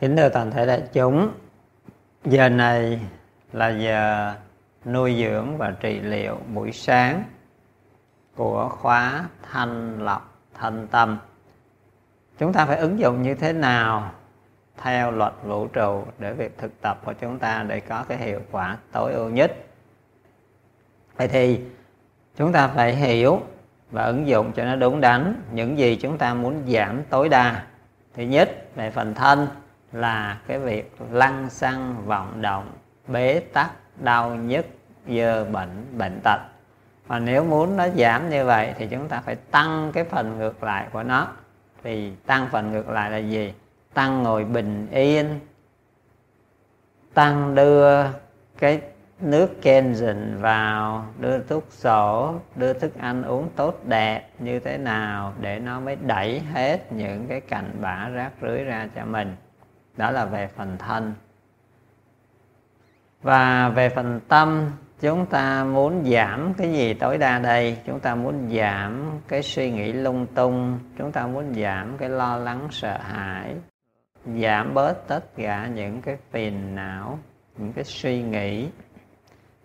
Kính thưa toàn thể đại chúng, giờ này là giờ nuôi dưỡng và trị liệu buổi sáng của khóa thanh lọc thanh tâm. Chúng ta phải ứng dụng như thế nào theo luật vũ trụ để việc thực tập của chúng ta để có cái hiệu quả tối ưu nhất. Vậy thì chúng ta phải hiểu và ứng dụng cho nó đúng đắn những gì chúng ta muốn giảm tối đa. Thứ nhất về phần thân là cái việc lăng xăng, vọng động, bế tắc, đau nhức, dơ bệnh bệnh tật. Và nếu muốn nó giảm như vậy thì chúng ta phải tăng cái phần ngược lại của nó. Thì tăng phần ngược lại là gì? Tăng ngồi bình yên, tăng đưa cái nước Kenzen vào, đưa thuốc sổ, đưa thức ăn uống tốt đẹp như thế nào để nó mới đẩy hết những cái cành bã rác rưới ra cho mình đó là về phần thân. Và về phần tâm, chúng ta muốn giảm cái gì tối đa đây? Chúng ta muốn giảm cái suy nghĩ lung tung, chúng ta muốn giảm cái lo lắng, sợ hãi, giảm bớt tất cả những cái phiền não, những cái suy nghĩ,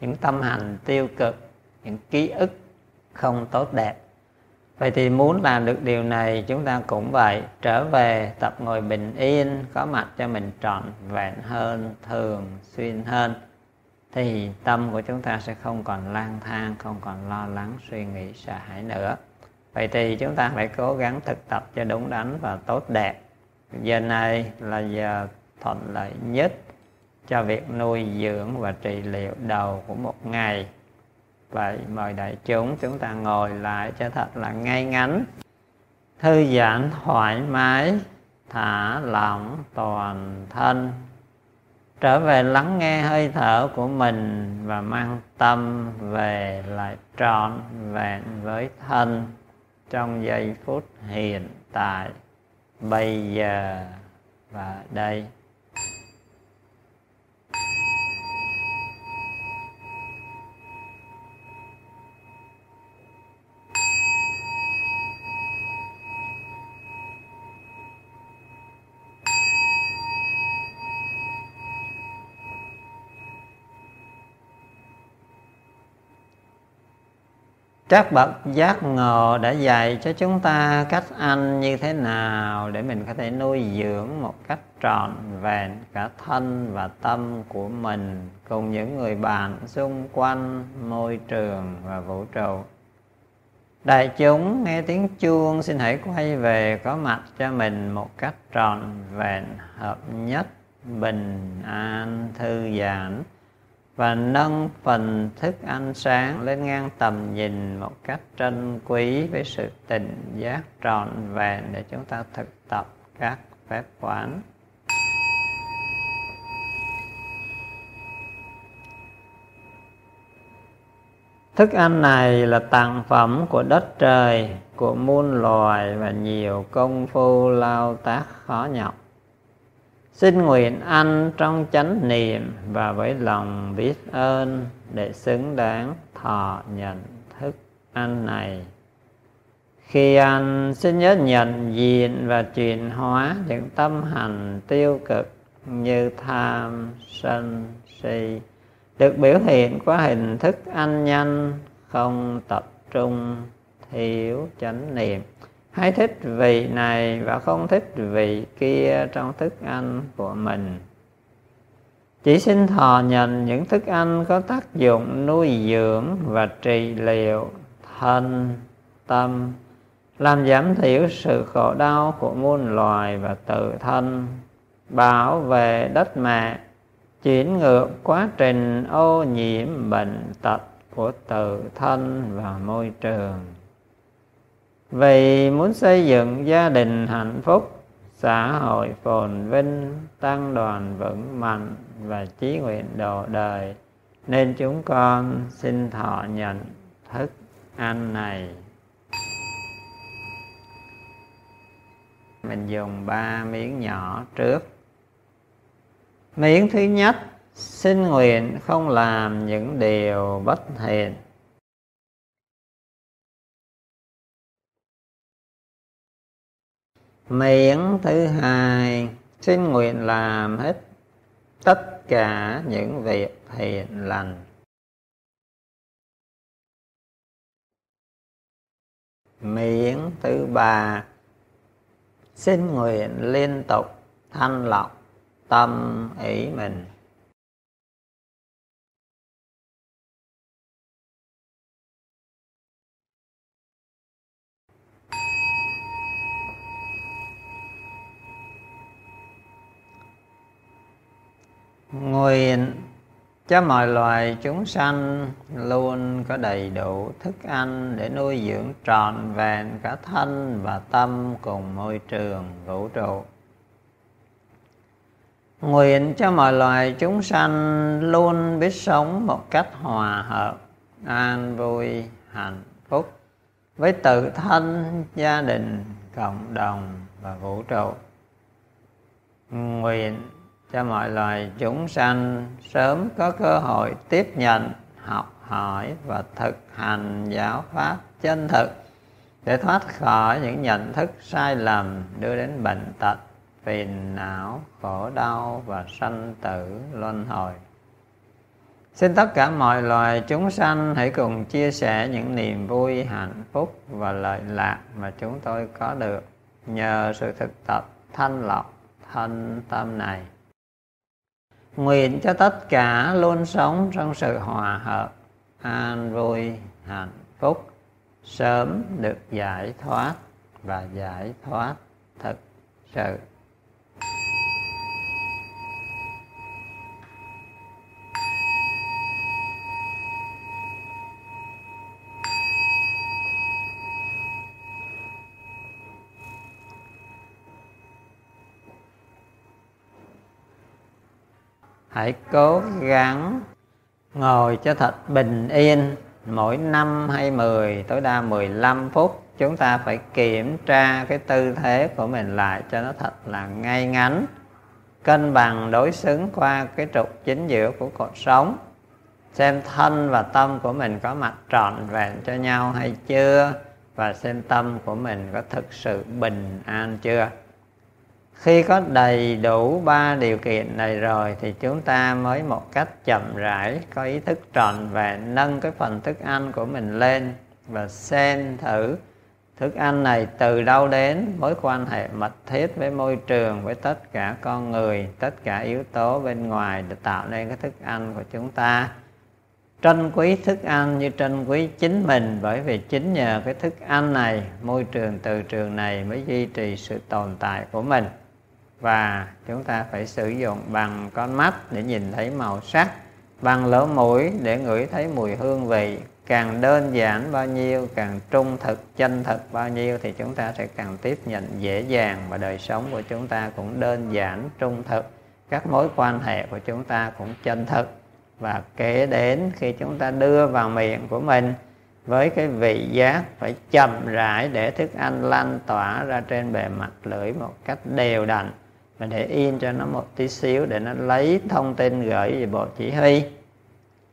những tâm hành tiêu cực, những ký ức không tốt đẹp vậy thì muốn làm được điều này, chúng ta cũng vậy. Trở về, tập ngồi bình yên, có mặt cho mình trọn vẹn hơn, thường xuyên hơn. Thì tâm của chúng ta sẽ không còn lang thang, không còn lo lắng, suy nghĩ, sợ hãi nữa. Vậy thì chúng ta phải cố gắng thực tập cho đúng đắn và tốt đẹp. Giờ này là giờ thuận lợi nhất cho việc nuôi dưỡng và trị liệu đầu của một ngày vậy mời đại chúng chúng ta ngồi lại cho thật là ngay ngắn. Thư giãn thoải mái, thả lỏng toàn thân. Trở về lắng nghe hơi thở của mình và mang tâm về lại trọn vẹn với thân trong giây phút hiện tại, bây giờ và đây. Các bậc giác ngộ đã dạy cho chúng ta cách ăn như thế nào để mình có thể nuôi dưỡng một cách trọn vẹn cả thân và tâm của mình cùng những người bạn xung quanh môi trường và vũ trụ. Đại chúng, nghe tiếng chuông, xin hãy quay về có mặt cho mình một cách trọn vẹn, hợp nhất, bình an, thư giãn và nâng phần thức ăn sáng lên ngang tầm nhìn một cách trân quý với sự tình giác trọn vẹn để chúng ta thực tập các phép quán. Thức ăn này là tặng phẩm của đất trời, của muôn loài và nhiều công phu lao tác khó nhọc xin nguyện ăn trong chánh niệm và với lòng biết ơn để xứng đáng thọ nhận thức ăn này. Khi ăn xin nhớ nhận diện và chuyển hóa những tâm hành tiêu cực như tham, sân, si, được biểu hiện qua hình thức ăn nhanh, không tập trung, thiếu chánh niệm hay thích vị này và không thích vị kia trong thức ăn của mình. Chỉ xin thọ nhận những thức ăn có tác dụng nuôi dưỡng và trị liệu thân, tâm, làm giảm thiểu sự khổ đau của muôn loài và tự thân, bảo vệ đất mẹ, chuyển ngược quá trình ô nhiễm bệnh tật của tự thân và môi trường vì muốn xây dựng gia đình hạnh phúc, xã hội phồn vinh, tăng đoàn vững mạnh và chí nguyện độ đời, nên chúng con xin thọ nhận thức ăn này. Mình dùng ba miếng nhỏ trước. Miếng thứ nhất, xin nguyện không làm những điều bất thiện. Miệng thứ hai, xin nguyện làm hết tất cả những việc thiện lành. Miễn thứ ba, xin nguyện liên tục thanh lọc tâm ý mình. Nguyện cho mọi loài chúng sanh luôn có đầy đủ thức ăn để nuôi dưỡng trọn vẹn cả thân và tâm cùng môi trường vũ trụ. Nguyện cho mọi loài chúng sanh luôn biết sống một cách hòa hợp, an vui, hạnh phúc với tự thân, gia đình, cộng đồng và vũ trụ. Nguyện cho mọi loài chúng sanh sớm có cơ hội tiếp nhận, học hỏi và thực hành giáo pháp chân thực để thoát khỏi những nhận thức sai lầm, đưa đến bệnh tật, phiền não, khổ đau và sanh tử luân hồi. Xin tất cả mọi loài chúng sanh hãy cùng chia sẻ những niềm vui, hạnh phúc và lợi lạc mà chúng tôi có được nhờ sự thực tập thanh lọc thân tâm này nguyện cho tất cả luôn sống trong sự hòa hợp. An vui, hạnh phúc, sớm được giải thoát và giải thoát thực sự. Hãy cố gắng ngồi cho thật bình yên. Mỗi năm hay 10 tối đa 15 phút, chúng ta phải kiểm tra cái tư thế của mình lại cho nó thật là ngay ngắn, cân bằng đối xứng qua cái trục chính giữa của cuộc sống. Xem thân và tâm của mình có mặt trọn vẹn cho nhau hay chưa, và xem tâm của mình có thực sự bình an chưa khi có đầy đủ ba điều kiện này rồi thì chúng ta mới một cách chậm rãi có ý thức trọn vẹn nâng cái phần thức ăn của mình lên và xem thử thức ăn này từ đâu đến, mối quan hệ mật thiết với môi trường, với tất cả con người, tất cả yếu tố bên ngoài để tạo nên cái thức ăn của chúng ta. Trân quý thức ăn như trân quý chính mình, bởi vì chính nhờ cái thức ăn này, môi trường từ trường này mới duy trì sự tồn tại của mình và chúng ta phải sử dụng bằng con mắt để nhìn thấy màu sắc, bằng lỗ mũi để ngửi thấy mùi hương vị. Càng đơn giản bao nhiêu, càng trung thực, chân thực bao nhiêu thì chúng ta sẽ càng tiếp nhận dễ dàng và đời sống của chúng ta cũng đơn giản, trung thực. Các mối quan hệ của chúng ta cũng chân thực. Và kế đến khi chúng ta đưa vào miệng của mình, với cái vị giác phải chậm rãi để thức ăn lan tỏa ra trên bề mặt lưỡi một cách đều đặn mình để in cho nó một tí xíu để nó lấy thông tin gửi về bộ chỉ huy.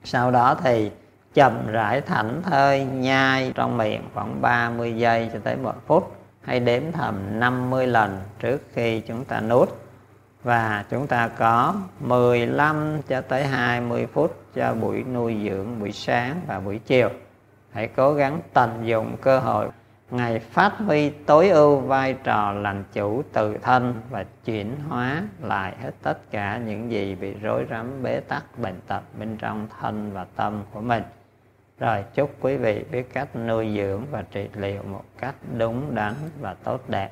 Sau đó thì chậm rãi thảnh thơi, nhai trong miệng khoảng 30 giây cho tới một phút, hay đếm thầm 50 lần trước khi chúng ta nuốt. Và chúng ta có 15 cho tới 20 phút cho buổi nuôi dưỡng buổi sáng và buổi chiều. Hãy cố gắng tận dụng cơ hội Ngài phát huy tối ưu vai trò làm chủ tự thân và chuyển hóa lại hết tất cả những gì bị rối rắm, bế tắc, bệnh tật bên trong thân và tâm của mình. Rồi, chúc quý vị biết cách nuôi dưỡng và trị liệu một cách đúng đắn và tốt đẹp.